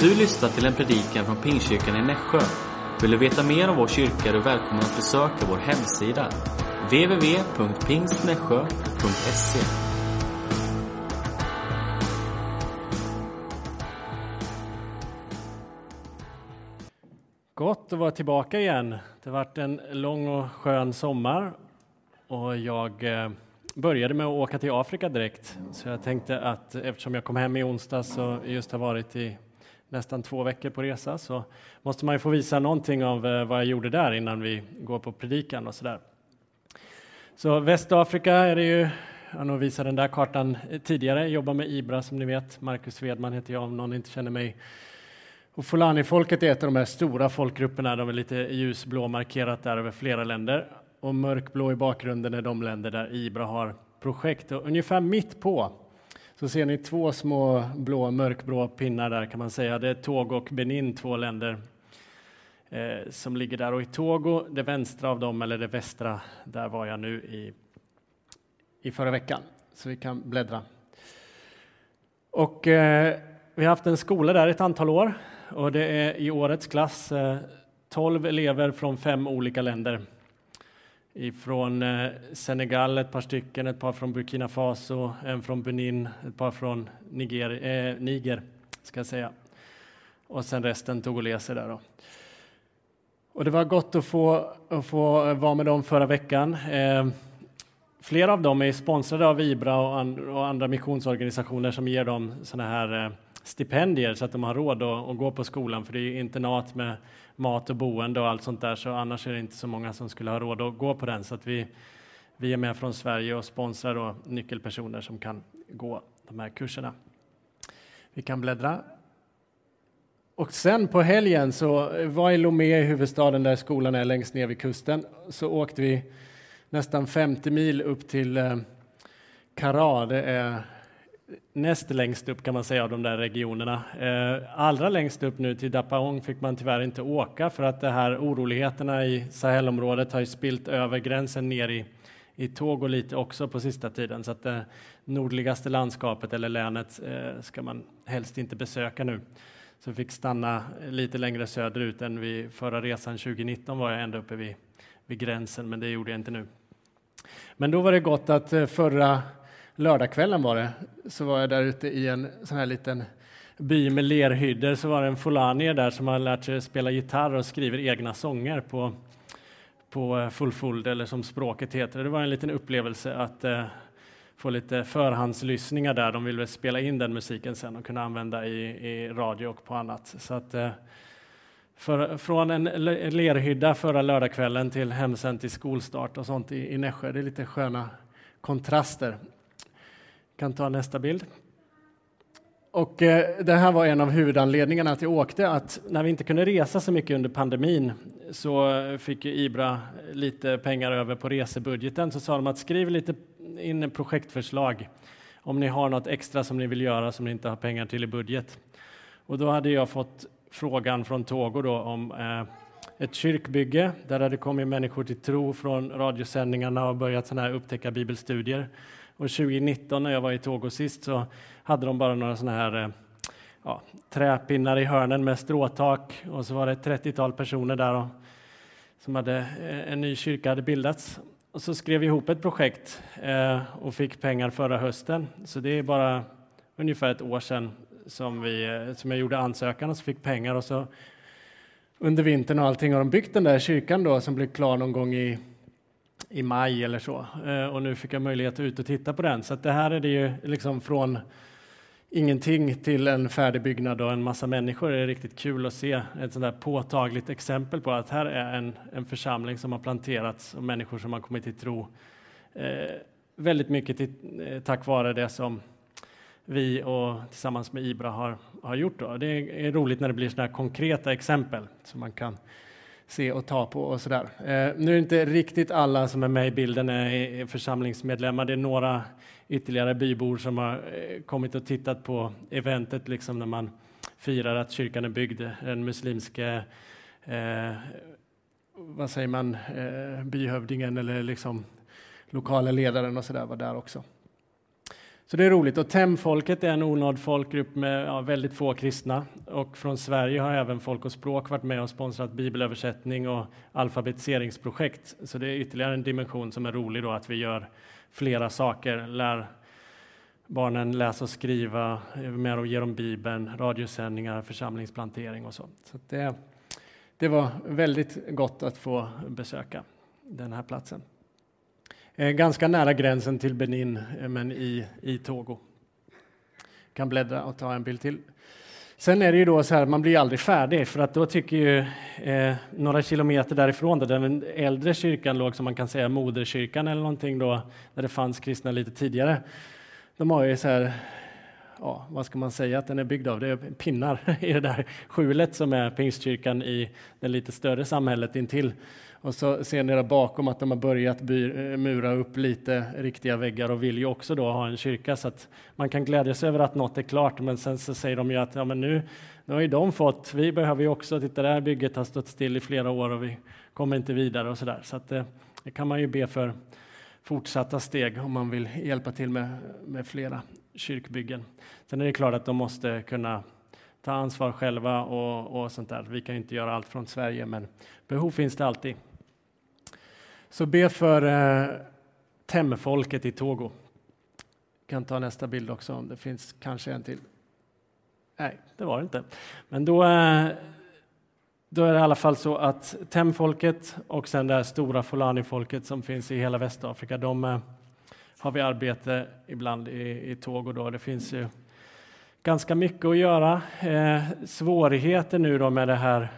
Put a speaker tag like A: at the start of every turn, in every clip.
A: Du lyssnar till en predikan från Pingstkyrkan i Nässjö. Vill du veta mer om vår kyrka är du välkommen att besöka vår hemsida. www.pingstnässjö.se
B: Gott att vara tillbaka igen. Det har varit en lång och skön sommar och jag eh, började med att åka till Afrika direkt. Så jag tänkte att eftersom jag kom hem i onsdags och just har varit i nästan två veckor på resa så måste man ju få visa någonting av eh, vad jag gjorde där innan vi går på predikan och sådär. Så Västafrika är det ju, jag har nog visat den där kartan eh, tidigare, jag jobbar med Ibra som ni vet, Marcus Svedman heter jag om någon inte känner mig. Och Fulani-folket är ett av de här stora folkgrupperna, de är lite ljusblå markerat där över flera länder. Och mörkblå i bakgrunden är de länder där Ibra har projekt. Och ungefär mitt på så ser ni två små blå, mörkblå pinnar där kan man säga. Det är Togo och Benin, två länder eh, som ligger där. Och i Togo, det vänstra av dem, eller det västra, där var jag nu i, i förra veckan. Så vi kan bläddra. Och eh, vi har haft en skola där ett antal år och det är i årets klass eh, 12 elever från fem olika länder ifrån eh, Senegal, ett par stycken, ett par från Burkina Faso, en från Benin, ett par från Niger, eh, Niger ska jag säga. Och sen resten togoleser där då. Och det var gott att få, att få eh, vara med dem förra veckan. Eh, flera av dem är sponsrade av Ibra och, and, och andra missionsorganisationer som ger dem sådana här eh, stipendier så att de har råd att, att, gå på skolan, för det är internat med mat och boende och allt sånt där, så annars är det inte så många som skulle ha råd att gå på den. Så att vi, vi är med från Sverige och sponsrar då nyckelpersoner som kan gå de här kurserna. Vi kan bläddra. Och sen på helgen så var i Lomé, huvudstaden där skolan är längst ner vid kusten, så åkte vi nästan 50 mil upp till eh, Kara. Det är näst längst upp kan man säga av de där regionerna. Eh, allra längst upp nu till Dapaong fick man tyvärr inte åka för att de här oroligheterna i Sahelområdet har ju spilt över gränsen ner i, i Togo lite också på sista tiden så att det nordligaste landskapet eller länet eh, ska man helst inte besöka nu. Så vi fick stanna lite längre söderut än vid förra resan 2019 var jag ända uppe vid, vid gränsen, men det gjorde jag inte nu. Men då var det gott att eh, förra lördagskvällen var det, så var jag där ute i en sån här liten by med lerhyddor, så var det en fulanier där som har lärt sig spela gitarr och skriver egna sånger på, på fullfuld, eller som språket heter. Det var en liten upplevelse att eh, få lite förhandslyssningar där. De vill väl spela in den musiken sen och kunna använda i, i radio och på annat. Så att, eh, för, från en lerhydda förra lördagskvällen till hemsänd till skolstart och sånt i, i Nässjö. Det är lite sköna kontraster kan ta nästa bild. Och eh, det här var en av huvudanledningarna att jag åkte, att när vi inte kunde resa så mycket under pandemin så fick Ibra lite pengar över på resebudgeten. Så sa de att skriv lite in projektförslag om ni har något extra som ni vill göra som ni inte har pengar till i budget. Och då hade jag fått frågan från Togo då om eh, ett kyrkbygge. Där hade kommit människor till tro från radiosändningarna och börjat såna här upptäcka bibelstudier. Och 2019 när jag var i Togo sist så hade de bara några sådana här eh, ja, träpinnar i hörnen med stråtak och så var det ett 30-tal personer där och, som hade eh, en ny kyrka hade bildats. Och så skrev vi ihop ett projekt eh, och fick pengar förra hösten. Så det är bara ungefär ett år sedan som, vi, eh, som jag gjorde ansökan och så fick pengar och så under vintern och allting har de byggt den där kyrkan då som blev klar någon gång i i maj eller så. Eh, och nu fick jag möjlighet att ut och titta på den. Så det här är det ju liksom från ingenting till en färdig byggnad och en massa människor. Det är riktigt kul att se ett sånt där påtagligt exempel på att här är en, en församling som har planterats och människor som har kommit till tro. Eh, väldigt mycket till, eh, tack vare det som vi och tillsammans med Ibra har, har gjort. Då. Det är, är roligt när det blir sådana här konkreta exempel som man kan se och ta på och sådär. Eh, nu är inte riktigt alla som är med i bilden eh, är församlingsmedlemmar. Det är några ytterligare bybor som har eh, kommit och tittat på eventet liksom när man firar att kyrkan är byggd. Den muslimske eh, vad säger man, eh, byhövdingen eller liksom lokala ledaren och sådär var där också. Så det är roligt. Och Temfolket är en onådd folkgrupp med ja, väldigt få kristna. Och från Sverige har även Folk och språk varit med och sponsrat bibelöversättning och alfabetiseringsprojekt. Så det är ytterligare en dimension som är rolig då, att vi gör flera saker. Lär barnen läsa och skriva, är med och ger dem Bibeln, radiosändningar, församlingsplantering och så. så det, det var väldigt gott att få besöka den här platsen. Eh, ganska nära gränsen till Benin, eh, men i, i Togo. Kan bläddra och ta en bild till. Sen är det ju då så här, man blir aldrig färdig för att då tycker ju eh, några kilometer därifrån, där den äldre kyrkan låg, som man kan säga moderkyrkan eller någonting då, där det fanns kristna lite tidigare. De har ju så här, ja, vad ska man säga att den är byggd av? Det är pinnar i det där skjulet som är pingstkyrkan i det lite större samhället intill. Och så ser ni där bakom att de har börjat by, eh, mura upp lite riktiga väggar och vill ju också då ha en kyrka så att man kan glädjas över att något är klart. Men sen så säger de ju att ja, men nu, nu har ju de fått, vi behöver ju också, titta det här bygget har stått still i flera år och vi kommer inte vidare och så där. Så att det, det kan man ju be för fortsatta steg om man vill hjälpa till med, med flera kyrkbyggen. Sen är det klart att de måste kunna ta ansvar själva och, och sånt där. Vi kan inte göra allt från Sverige, men behov finns det alltid. Så be för eh, Temmefolket i Togo. Jag kan ta nästa bild också om det finns kanske en till. Nej, det var det inte. Men då, eh, då är det i alla fall så att Temfolket och sen det här stora Fulani-folket som finns i hela Västafrika, de eh, har vi arbete ibland i, i Togo. Då. Det finns ju ganska mycket att göra. Eh, svårigheter nu då med det här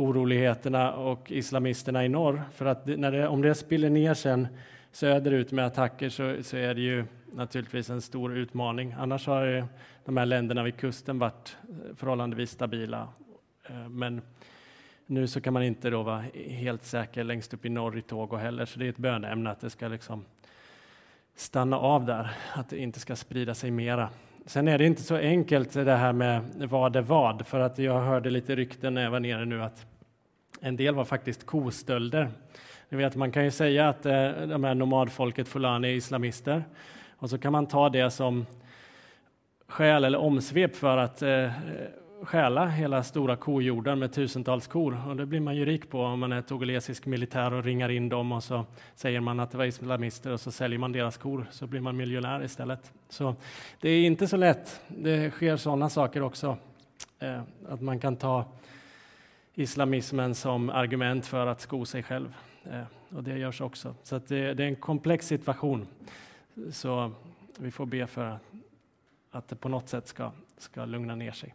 B: oroligheterna och islamisterna i norr. För att när det, om det spiller ner sen söderut med attacker så, så, är det ju naturligtvis en stor utmaning. Annars har de här länderna vid kusten varit eh, förhållandevis stabila. Eh, men nu så kan man inte då vara helt säker längst upp i norr i Togo heller, så det är ett bönämne att det ska liksom stanna av där, att det inte ska sprida sig mera. Sen är det inte så enkelt det här med vad är vad, för att jag hörde lite rykten när jag var nere nu att en del var faktiskt kostölder. Ni vet, man kan ju säga att eh, de här nomadfolket Fulani är islamister och så kan man ta det som skäl eller omsvep för att eh, stjäla hela stora kojorden med tusentals kor. Och det blir man ju rik på om man är togolesisk militär och ringar in dem och så säger man att det var islamister och så säljer man deras kor så blir man miljonär istället. Så det är inte så lätt. Det sker sådana saker också. Eh, att man kan ta islamismen som argument för att sko sig själv. Eh, och det görs också. Så det, det, är en komplex situation. Så vi får be för att det på något sätt ska, ska lugna ner sig.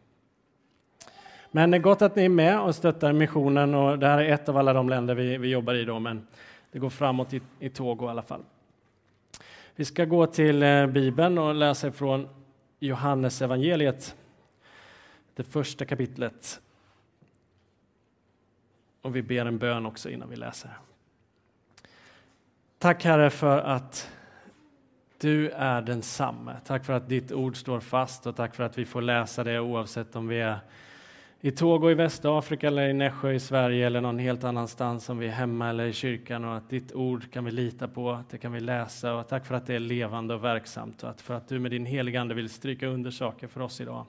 B: Men det är gott att ni är med och stöttar missionen och det här är ett av alla de länder vi, vi jobbar i då, men det går framåt i, i Togo i alla fall. Vi ska gå till eh, Bibeln och läsa från Johannes evangeliet, det första kapitlet. Och vi ber en bön också innan vi läser. Tack Herre för att du är densamme. Tack för att ditt ord står fast och tack för att vi får läsa det oavsett om vi är i Togo i Västafrika eller i Nässjö i Sverige eller någon helt annanstans om vi är hemma eller i kyrkan och att ditt ord kan vi lita på, att det kan vi läsa och tack för att det är levande och verksamt och att för att du med din heliga Ande vill stryka under saker för oss idag.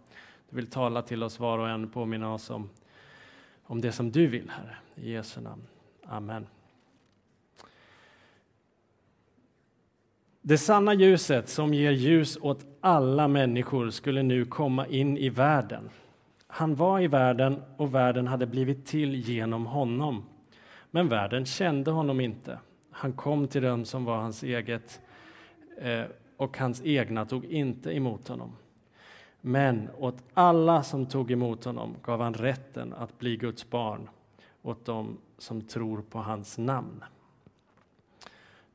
B: Du vill tala till oss var och en, påminna oss om, om det som du vill, Herre. I Jesu namn. Amen. Det sanna ljuset som ger ljus åt alla människor skulle nu komma in i världen. Han var i världen och världen hade blivit till genom honom. Men världen kände honom inte. Han kom till dem som var hans eget eh, och hans egna tog inte emot honom. Men åt alla som tog emot honom gav han rätten att bli Guds barn, åt dem som tror på hans namn.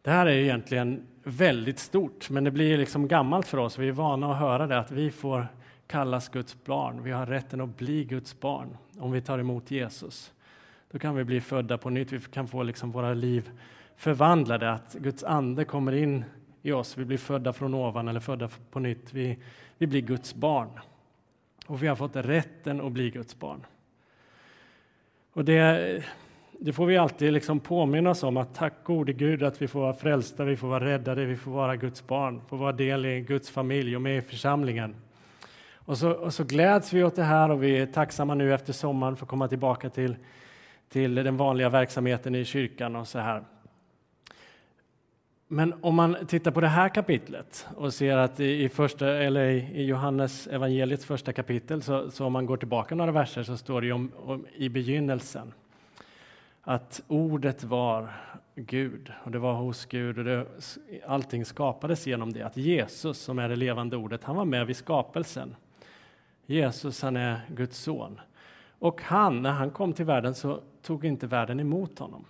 B: Det här är egentligen väldigt stort, men det blir liksom gammalt för oss. Vi är vana att höra det, att vi får kallas Guds barn. Vi har rätten att bli Guds barn om vi tar emot Jesus. Då kan vi bli födda på nytt. Vi kan få liksom våra liv förvandlade, att Guds ande kommer in i oss. Vi blir födda från ovan eller födda på nytt. Vi, vi blir Guds barn. Och vi har fått rätten att bli Guds barn. Och det, det får vi alltid liksom påminna oss om att tack gode Gud att vi får vara frälsta, vi får vara räddade, vi får vara Guds barn, får vara del i Guds familj och med i församlingen. Och så, och så gläds vi åt det här och vi är tacksamma nu efter sommaren för att komma tillbaka till, till den vanliga verksamheten i kyrkan och så här. Men om man tittar på det här kapitlet och ser att i, första, eller i Johannes evangeliets första kapitel, så, så om man går tillbaka några verser så står det om, om, i begynnelsen att ordet var Gud och det var hos Gud och det, allting skapades genom det. Att Jesus, som är det levande ordet, han var med vid skapelsen. Jesus, han är Guds son. Och han, när han kom till världen så tog inte världen emot honom.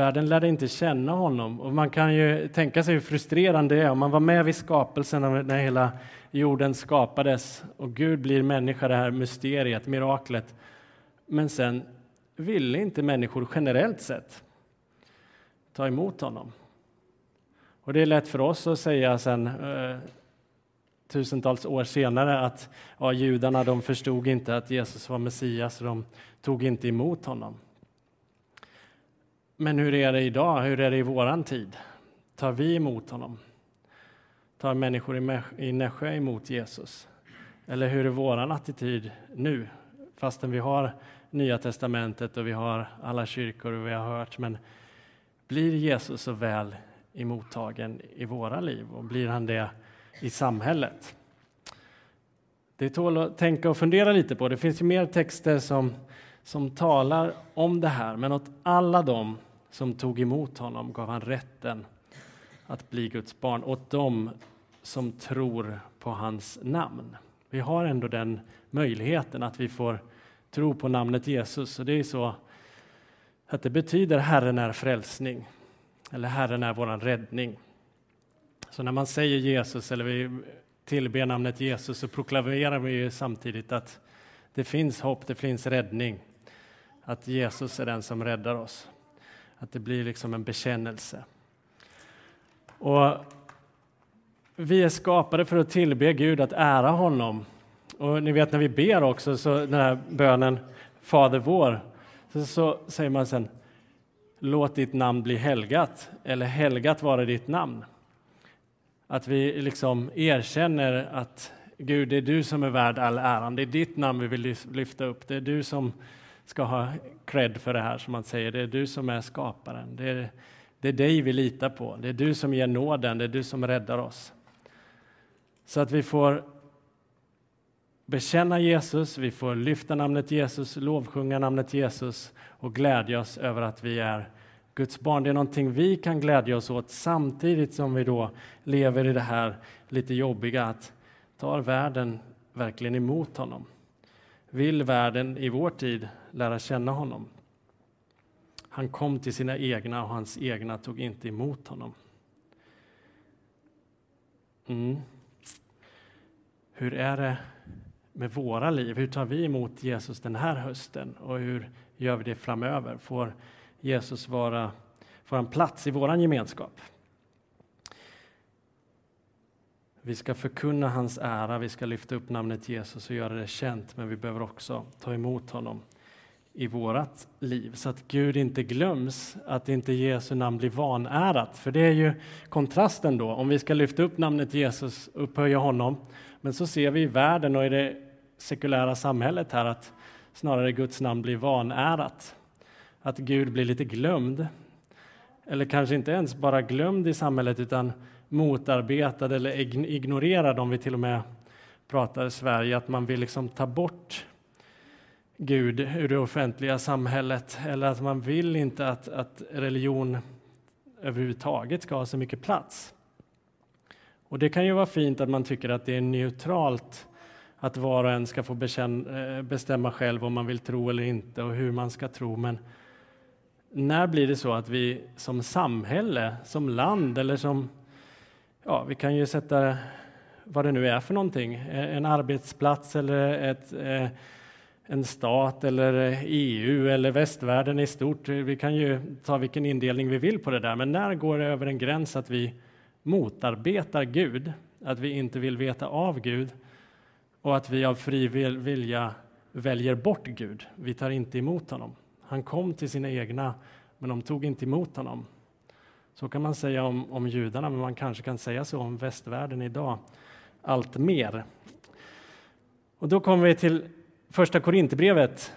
B: Världen lärde inte känna honom. Och man kan ju tänka sig hur frustrerande det är om man var med vid skapelsen när hela jorden skapades och Gud blir människa, det här mysteriet, miraklet. Men sen ville inte människor generellt sett ta emot honom. Och det är lätt för oss att säga sen eh, tusentals år senare att ja, judarna de förstod inte att Jesus var Messias, och de tog inte emot honom. Men hur är det idag? Hur är det i våran tid? Tar vi emot honom? Tar människor i Nässjö emot Jesus? Eller hur är våran attityd nu? Fastän vi har Nya testamentet och vi har alla kyrkor och vi har hört, men blir Jesus så väl emottagen i våra liv och blir han det i samhället? Det tål att tänka och fundera lite på. Det finns ju mer texter som, som talar om det här, men åt alla dem som tog emot honom gav han rätten att bli Guds barn, åt dem som tror på hans namn. Vi har ändå den möjligheten att vi får tro på namnet Jesus. Och det är så att det betyder Herren är frälsning, eller Herren är vår räddning. Så när man säger Jesus eller vi tillber namnet Jesus så proklamerar vi ju samtidigt att det finns hopp, det finns räddning. Att Jesus är den som räddar oss. Att det blir liksom en bekännelse. Och vi är skapade för att tillbe Gud, att ära honom. Och ni vet när vi ber också, så den här bönen Fader vår, så, så säger man sen Låt ditt namn bli helgat, eller helgat vara ditt namn. Att vi liksom erkänner att Gud, det är du som är värd all äran. Det är ditt namn vi vill lyfta upp. Det är du som ska ha cred för det här, som man säger. Det är du som är skaparen. Det är, det är dig vi litar på. Det är du som ger nåden. Det är du som räddar oss. Så att vi får bekänna Jesus, vi får lyfta namnet Jesus, lovsjunga namnet Jesus och glädja oss över att vi är Guds barn. Det är någonting vi kan glädja oss åt samtidigt som vi då lever i det här lite jobbiga att tar världen verkligen emot honom? Vill världen i vår tid lära känna honom? Han kom till sina egna och hans egna tog inte emot honom. Mm. Hur är det med våra liv? Hur tar vi emot Jesus den här hösten och hur gör vi det framöver? Får Jesus vara, får han plats i vår gemenskap? Vi ska förkunna hans ära, vi ska lyfta upp namnet Jesus och göra det känt, men vi behöver också ta emot honom i vårt liv så att Gud inte glöms, att inte Jesu namn blir vanärat. För det är ju kontrasten då, om vi ska lyfta upp namnet Jesus, upphöja honom, men så ser vi i världen och i det sekulära samhället här att snarare Guds namn blir vanärat. Att Gud blir lite glömd. Eller kanske inte ens bara glömd i samhället utan motarbetade eller ignorerade, om vi till och med pratar i Sverige, att man vill liksom ta bort Gud ur det offentliga samhället eller att man vill inte att, att religion överhuvudtaget ska ha så mycket plats. Och det kan ju vara fint att man tycker att det är neutralt att var och en ska få eh, bestämma själv om man vill tro eller inte och hur man ska tro. Men när blir det så att vi som samhälle, som land eller som, ja, vi kan ju sätta vad det nu är för någonting, eh, en arbetsplats eller ett, eh, en stat eller eh, EU eller västvärlden i stort. Vi kan ju ta vilken indelning vi vill på det där, men när går det över en gräns att vi motarbetar Gud, att vi inte vill veta av Gud och att vi av fri vilja väljer bort Gud. Vi tar inte emot honom. Han kom till sina egna, men de tog inte emot honom. Så kan man säga om, om judarna, men man kanske kan säga så om västvärlden idag allt mer. Och då kommer vi till första Korinthierbrevet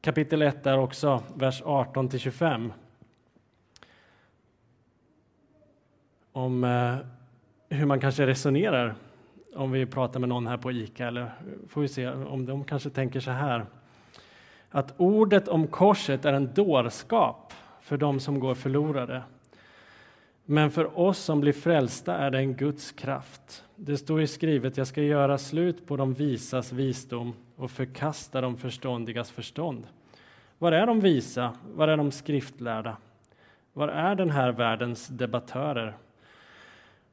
B: kapitel 1 där också, vers 18 till 25. Om eh, hur man kanske resonerar om vi pratar med någon här på ICA, eller får vi se om de kanske tänker så här. Att ordet om korset är en dårskap för dem som går förlorade. Men för oss som blir frälsta är det en Guds kraft. Det står ju skrivet, jag ska göra slut på de visas visdom och förkasta de förståndigas förstånd. Var är de visa? Var är de skriftlärda? Var är den här världens debattörer?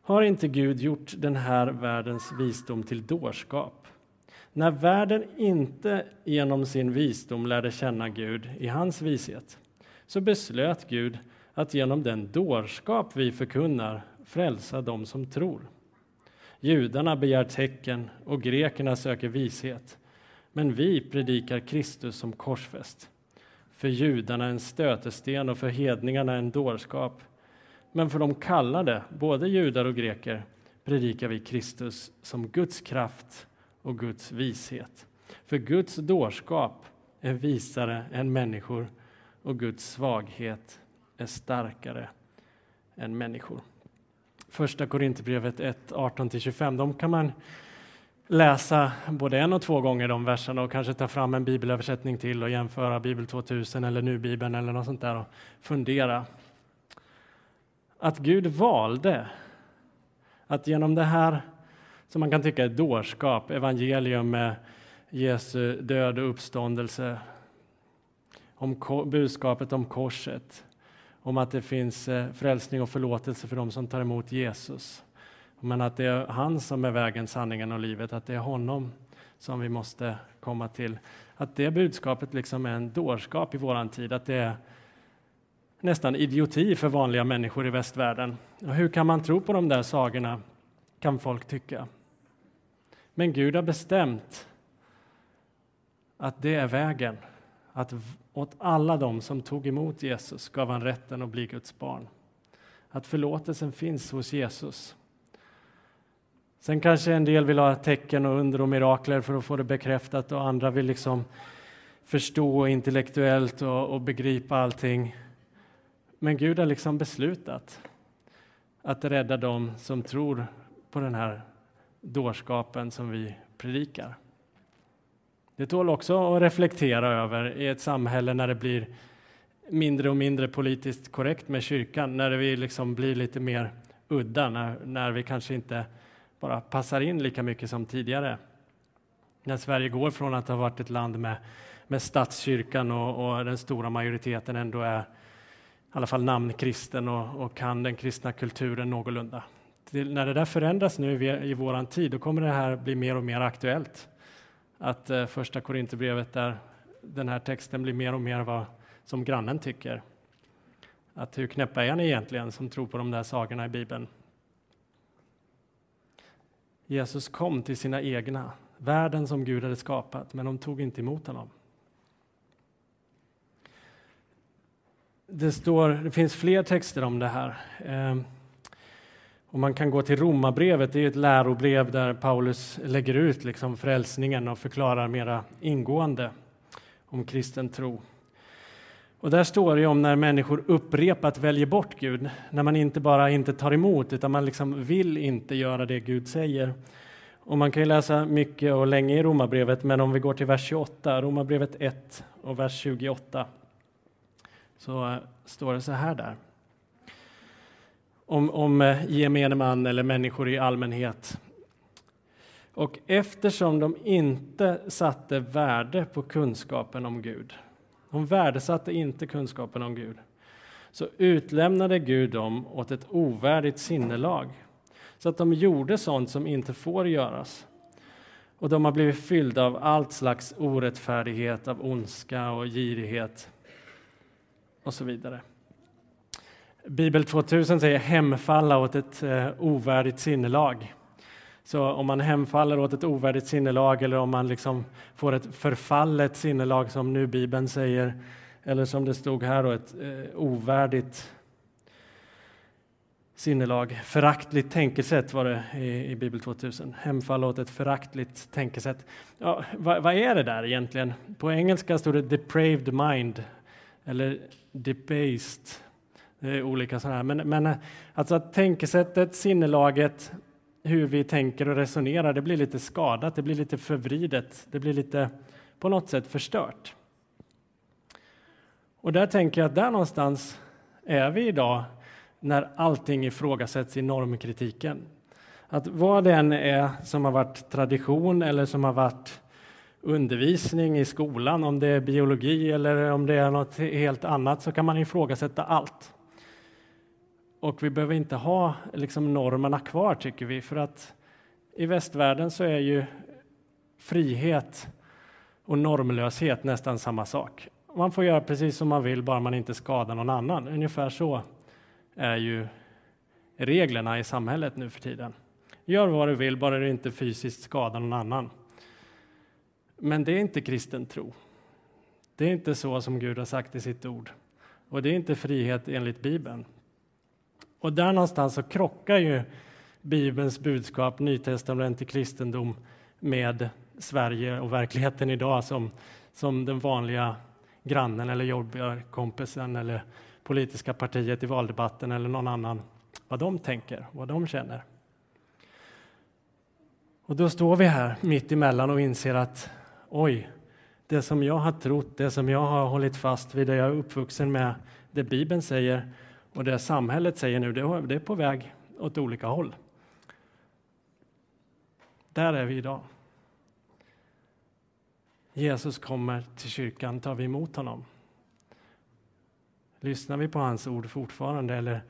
B: Har inte Gud gjort den här världens visdom till dårskap? När världen inte genom sin visdom lärde känna Gud i hans vishet, så beslöt Gud att genom den dårskap vi förkunnar frälsa dem som tror. Judarna begär tecken och grekerna söker vishet, men vi predikar Kristus som korsfäst. För judarna en stötesten och för hedningarna en dårskap. Men för de kallade, både judar och greker, predikar vi Kristus som Guds kraft och Guds vishet. För Guds dårskap är visare än människor och Guds svaghet är starkare än människor. Första Korinthierbrevet 1, 18-25, de kan man läsa både en och två gånger de verserna och kanske ta fram en bibelöversättning till och jämföra Bibel 2000 eller Nu-bibeln eller något sånt där och fundera. Att Gud valde att genom det här, som man kan tycka är dårskap, evangelium med Jesu död och uppståndelse, om budskapet om korset, om att det finns eh, frälsning och förlåtelse för dem som tar emot Jesus. Men att det är han som är vägen, sanningen och livet, att det är honom som vi måste komma till. Att det budskapet liksom är en dårskap i våran tid, att det är nästan idioti för vanliga människor i västvärlden. Och hur kan man tro på de där sagorna, kan folk tycka. Men Gud har bestämt att det är vägen att åt alla dem som tog emot Jesus gav han rätten att bli Guds barn. Att förlåtelsen finns hos Jesus. Sen kanske en del vill ha tecken och under och mirakler för att få det bekräftat och andra vill liksom förstå intellektuellt och, och begripa allting. Men Gud har liksom beslutat att rädda dem som tror på den här dårskapen som vi predikar. Det tål också att reflektera över i ett samhälle när det blir mindre och mindre politiskt korrekt med kyrkan, när vi liksom blir lite mer udda, när, när vi kanske inte bara passar in lika mycket som tidigare. När Sverige går från att ha varit ett land med, med statskyrkan och, och den stora majoriteten ändå är i alla fall namnkristen och, och kan den kristna kulturen någorlunda. Till, när det där förändras nu i, i våran tid, då kommer det här bli mer och mer aktuellt att eh, första Korinthierbrevet där den här texten blir mer och mer vad som grannen tycker. Att hur knäppa är ni egentligen som tror på de där sagorna i Bibeln? Jesus kom till sina egna, världen som Gud hade skapat, men de tog inte emot honom. Det, står, det finns fler texter om det här. Ehm, och man kan gå till Romarbrevet, det är ett lärobrev där Paulus lägger ut liksom frälsningen och förklarar mera ingående om kristen tro. Och där står det om när människor upprepat väljer bort Gud, när man inte bara inte tar emot utan man liksom vill inte göra det Gud säger. Och man kan ju läsa mycket och länge i Romarbrevet, men om vi går till vers 28, Romarbrevet 1 och vers 28, så eh, står det så här där om, om eh, gemene man eller människor i allmänhet. Och eftersom de inte satte värde på kunskapen om Gud, de värdesatte inte kunskapen om Gud, så utlämnade Gud dem åt ett ovärdigt sinnelag, så att de gjorde sånt som inte får göras. Och de har blivit fyllda av allt slags orättfärdighet, av ondska och girighet och så vidare. Bibel 2000 säger hemfalla åt ett eh, ovärdigt sinnelag. Så om man hemfaller åt ett ovärdigt sinnelag eller om man liksom får ett förfallet sinnelag som nu Bibeln säger, Eller som det stod här, då, ett eh, ovärdigt sinnelag. Föraktligt tänkesätt var det i, i Bibel 2000. Hemfalla åt ett föraktligt tänkesätt. Ja, vad, vad, är det där egentligen? På engelska står det depraved mind eller debased. Olika sådana här. Men, men eh, alltså att tänkesättet, sinnelaget, hur vi tänker och resonerar, det blir lite skadat, det blir lite förvridet, det blir lite på något sätt förstört. Och där tänker jag att där någonstans är vi idag när allting ifrågasätts i normkritiken. Att vad det än är som har varit tradition eller som har varit undervisning i skolan, om det är biologi eller om det är något helt annat, så kan man ifrågasätta allt. Och vi behöver inte ha liksom, normerna kvar, tycker vi, för att i västvärlden så är ju frihet och normlöshet nästan samma sak. Man får göra precis som man vill, bara man inte skadar någon annan. Ungefär så är ju reglerna i samhället nu för tiden. Gör vad du vill, bara du inte fysiskt skadar någon annan. Men det är inte kristen tro. Det är inte så som Gud har sagt i sitt ord. Och det är inte frihet enligt Bibeln. Och där någonstans så krockar ju Bibelns budskap, nytestamentlig kristendom, med Sverige och verkligheten idag som, som den vanliga grannen eller jobbarkompisen eller politiska partiet i valdebatten eller någon annan, vad de tänker, vad de känner. Och då står vi här mitt emellan och inser att oj, det som jag har trott, det som jag har hållit fast vid, det jag är uppvuxen med, det Bibeln säger och det samhället säger nu, det är på väg åt olika håll. Där är vi idag. Jesus kommer till kyrkan, tar vi emot honom? Lyssnar vi på hans ord fortfarande eller,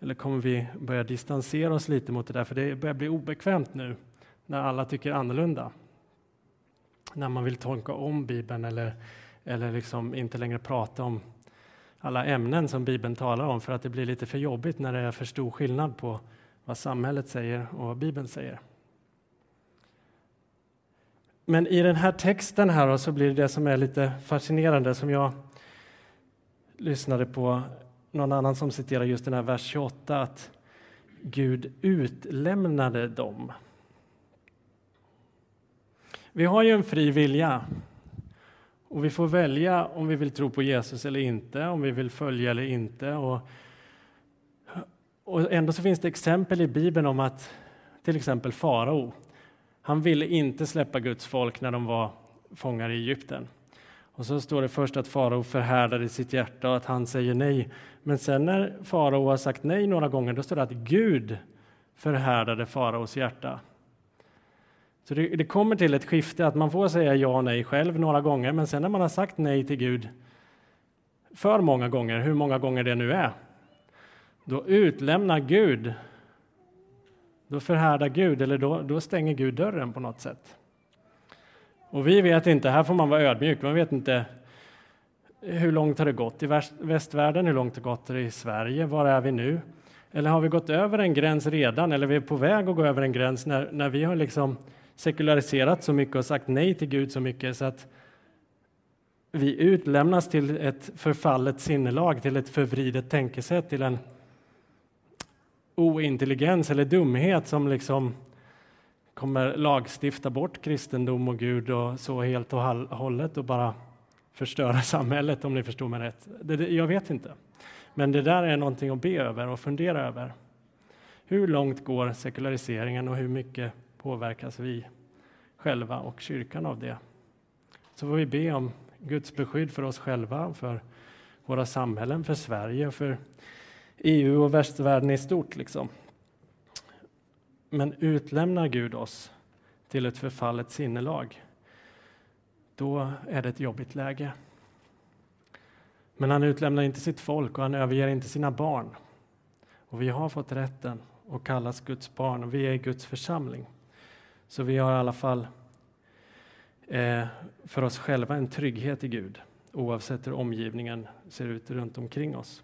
B: eller kommer vi börja distansera oss lite mot det där? För det börjar bli obekvämt nu när alla tycker annorlunda. När man vill tolka om Bibeln eller, eller liksom inte längre prata om alla ämnen som Bibeln talar om för att det blir lite för jobbigt när det är för stor skillnad på vad samhället säger och vad Bibeln säger. Men i den här texten här så blir det det som är lite fascinerande som jag lyssnade på någon annan som citerar just den här vers 28 att Gud utlämnade dem. Vi har ju en fri vilja och vi får välja om vi vill tro på Jesus eller inte, om vi vill följa eller inte. Och, och ändå så finns det exempel i Bibeln om att till exempel farao, han ville inte släppa Guds folk när de var fångar i Egypten. Och så står det först att farao förhärdade sitt hjärta och att han säger nej. Men sen när farao har sagt nej några gånger, då står det att Gud förhärdade faraos hjärta. Så det, det, kommer till ett skifte att man får säga ja och nej själv några gånger, men sen när man har sagt nej till Gud för många gånger, hur många gånger det nu är, då utlämnar Gud, då förhärdar Gud, eller då, då stänger Gud dörren på något sätt. Och vi vet inte, här får man vara ödmjuk, man vet inte hur långt har det gått i västvärlden, hur långt har det gått i Sverige, var är vi nu? Eller har vi gått över en gräns redan, eller är vi på väg att gå över en gräns när, när vi har liksom sekulariserat så mycket och sagt nej till Gud så mycket så att vi utlämnas till ett förfallet sinnelag, till ett förvridet tänkesätt, till en ointelligens eller dumhet som liksom kommer lagstifta bort kristendom och Gud och så helt och hållet och bara förstöra samhället om ni förstår mig rätt. Det, det, jag vet inte. Men det där är någonting att be över och fundera över. Hur långt går sekulariseringen och hur mycket påverkas vi själva och kyrkan av det? Så får vi be om Guds beskydd för oss själva, för våra samhällen, för Sverige, för EU och västvärlden i stort. Liksom. Men utlämnar Gud oss till ett förfallet sinnelag, då är det ett jobbigt läge. Men han utlämnar inte sitt folk och han överger inte sina barn. Och vi har fått rätten att kallas Guds barn och vi är Guds församling. Så vi har i alla fall eh, för oss själva en trygghet i Gud oavsett hur omgivningen ser ut runt omkring oss.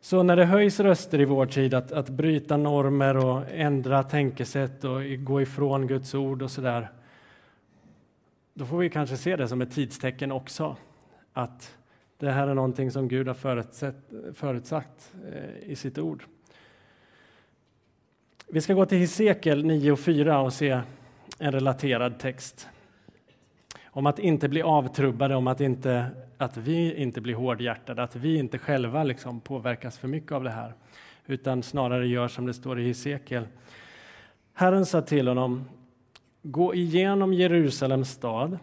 B: Så när det höjs röster i vår tid att, att bryta normer och ändra tänkesätt och gå ifrån Guds ord och så där, då får vi kanske se det som ett tidstecken också. att det här är någonting som Gud har förutsatt eh, i sitt ord. Vi ska gå till Hesekiel 9 och 4 och se en relaterad text om att inte bli avtrubbade, om att, inte, att vi inte blir hårdhjärtade, att vi inte själva liksom påverkas för mycket av det här, utan snarare gör som det står i Hesekiel. Herren sa till honom, gå igenom Jerusalems stad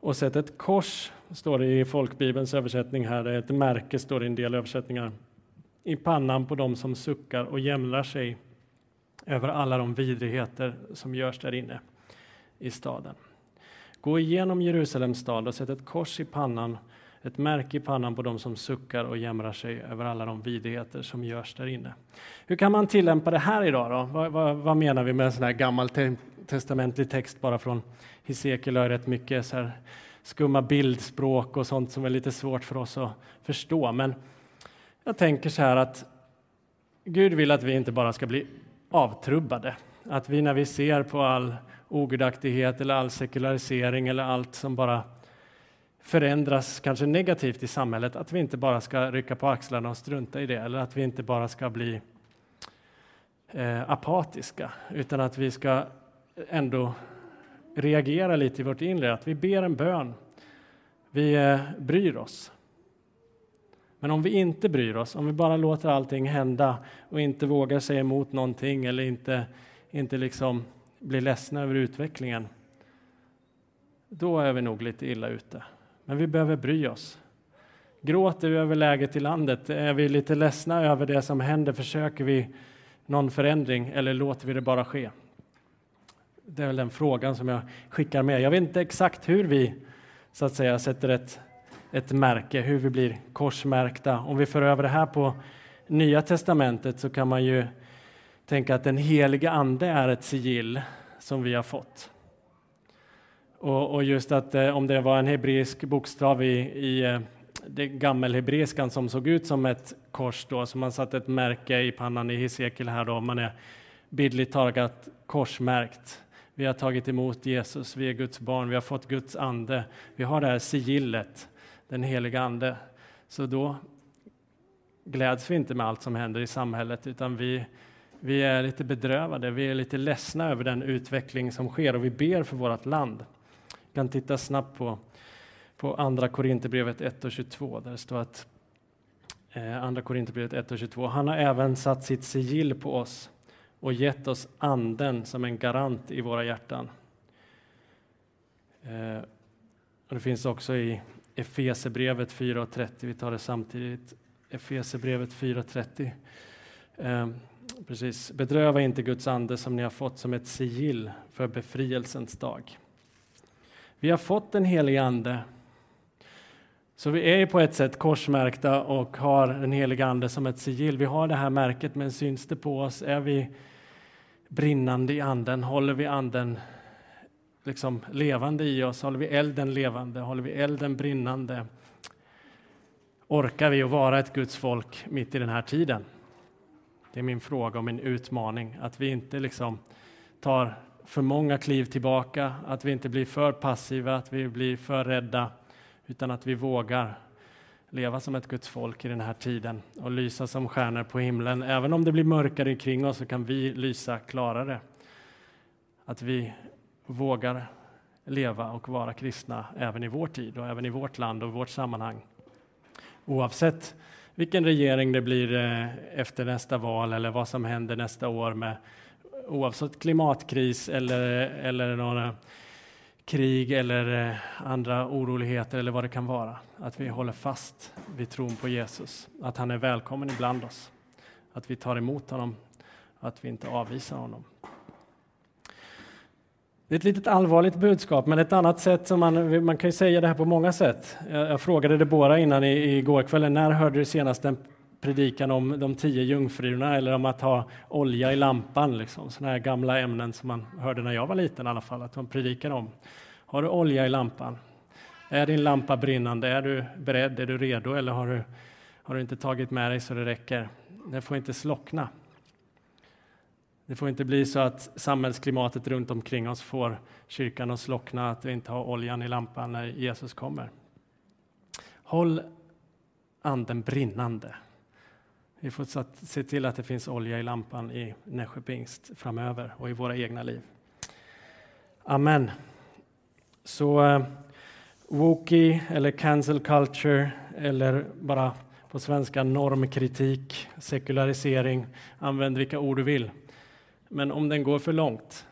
B: och sätt ett kors, står det i folkbibelns översättning här, ett märke står det i en del översättningar, i pannan på dem som suckar och jämlar sig över alla de vidrigheter som görs där inne i staden. Gå igenom Jerusalems stad och sätt ett kors i pannan, ett märke i pannan på dem som suckar och jämrar sig över alla de vidrigheter som görs där inne. Hur kan man tillämpa det här idag då? Vad, vad, vad menar vi med en sån här gammal te testamentlig text bara från Hesekiel? är rätt mycket så här skumma bildspråk och sånt som är lite svårt för oss att förstå. Men jag tänker så här att Gud vill att vi inte bara ska bli avtrubbade. Att vi när vi ser på all ogudaktighet eller all sekularisering eller allt som bara förändras, kanske negativt i samhället, att vi inte bara ska rycka på axlarna och strunta i det, eller att vi inte bara ska bli eh, apatiska, utan att vi ska ändå reagera lite i vårt inre, att vi ber en bön. Vi eh, bryr oss. Men om vi inte bryr oss, om vi bara låter allting hända och inte vågar säga emot någonting eller inte, inte liksom blir ledsna över utvecklingen, då är vi nog lite illa ute. Men vi behöver bry oss. Gråter vi över läget i landet? Är vi lite ledsna över det som händer? Försöker vi någon förändring eller låter vi det bara ske? Det är väl den frågan som jag skickar med. Jag vet inte exakt hur vi så att säga sätter ett, ett märke, hur vi blir korsmärkta. Om vi för över det här på Nya testamentet så kan man ju tänka att den helige Ande är ett sigill som vi har fått. Och, och just att eh, om det var en hebreisk bokstav i, i eh, det gammelhebreiskan som såg ut som ett kors då, så man satte ett märke i pannan i Hesekiel här då, man är bildligt talat korsmärkt. Vi har tagit emot Jesus, vi är Guds barn, vi har fått Guds ande. Vi har det här sigillet, den heliga Ande. Så då gläds vi inte med allt som händer i samhället, utan vi vi är lite bedrövade, vi är lite ledsna över den utveckling som sker och vi ber för vårt land. Vi kan titta snabbt på, på Andra Korinthierbrevet 1 och 22 där det står att eh, Andra Korinthierbrevet 1 och 22. Han har även satt sitt sigill på oss och gett oss anden som en garant i våra hjärtan. Eh, och det finns också i Efesebrevet 4.30, vi tar det samtidigt. Efesebrevet 4.30. Ehm, precis. Bedröva inte Guds ande som ni har fått som ett sigill för befrielsens dag. Vi har fått den helige Ande. Så vi är på ett sätt korsmärkta och har den helige Ande som ett sigill. Vi har det här märket, men syns det på oss? Är vi brinnande i Anden? Håller vi Anden liksom levande i oss? Håller vi elden levande? Håller vi elden brinnande? Orkar vi att vara ett Guds folk mitt i den här tiden? Det är min fråga och min utmaning, att vi inte liksom tar för många kliv tillbaka, att vi inte blir för passiva, att vi blir för rädda, utan att vi vågar leva som ett Guds folk i den här tiden och lysa som stjärnor på himlen. Även om det blir mörkare kring oss så kan vi lysa klarare. Att vi vågar leva och vara kristna även i vår tid och även i vårt land och vårt sammanhang. Oavsett vilken regering det blir eh, efter nästa val eller vad som händer nästa år med oavsett klimatkris eller, eller några krig eller eh, andra oroligheter eller vad det kan vara. Att vi håller fast vid tron på Jesus, att han är välkommen ibland oss. Att vi tar emot honom, att vi inte avvisar honom. Det är ett litet allvarligt budskap, men ett annat sätt som man, man kan ju säga det här på många sätt. Jag, jag frågade Debora innan i, igår kväll, när hörde du senast en predikan om de tio jungfrurna eller om att ha olja i lampan, liksom. sådana här gamla ämnen som man hörde när jag var liten i alla fall, att de predikade om. Har du olja i lampan? Är din lampa brinnande? Är du beredd? Är du redo? Eller har du, har du inte tagit med dig så det räcker? Det får inte slockna. Det får inte bli så att samhällsklimatet runt omkring oss får kyrkan att slockna, att vi inte har oljan i lampan när Jesus kommer. Håll anden brinnande. Vi får se till att det finns olja i lampan i Nässjö pingst framöver och i våra egna liv. Amen. Så eh, uh, Woki eller cancel culture eller bara på svenska normkritik, sekularisering, använd vilka ord du vill. Men om den går för långt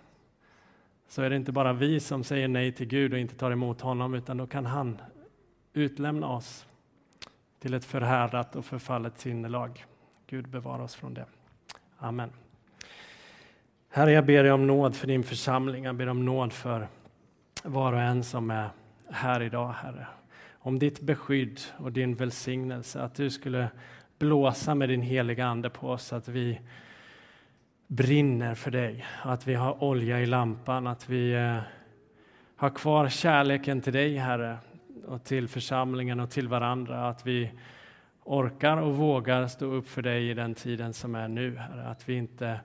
B: så är det inte bara vi som säger nej till Gud och inte tar emot honom, utan då kan han utlämna oss till ett förhärdat och förfallet sinnelag. Gud bevara oss från det. Amen. Herre, jag ber dig om nåd för din församling. Jag ber om nåd för var och en som är här idag, Herre. Om ditt beskydd och din välsignelse, att du skulle blåsa med din heliga Ande på oss, att vi brinner för dig, att vi har olja i lampan, att vi eh, har kvar kärleken till dig, Herre, och till församlingen och till varandra, att vi orkar och vågar stå upp för dig i den tiden som är nu, Herre. Att vi inte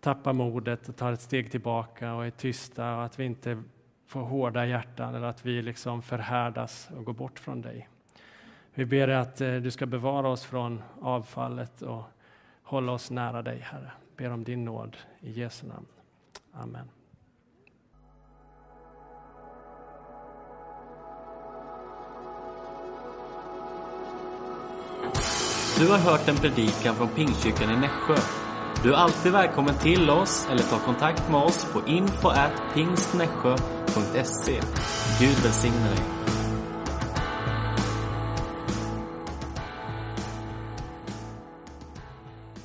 B: tappar modet och tar ett steg tillbaka och är tysta och att vi inte får hårda hjärtan eller att vi liksom förhärdas och går bort från dig. Vi ber dig att eh, du ska bevara oss från avfallet och hålla oss nära dig, Herre. Ber om din nåd i Jesu namn. Amen.
A: Du har hört en predikan från Pingstkyrkan i Nässjö. Du är alltid välkommen till oss eller ta kontakt med oss på info at pingstnässjö.se. Gud välsigne dig.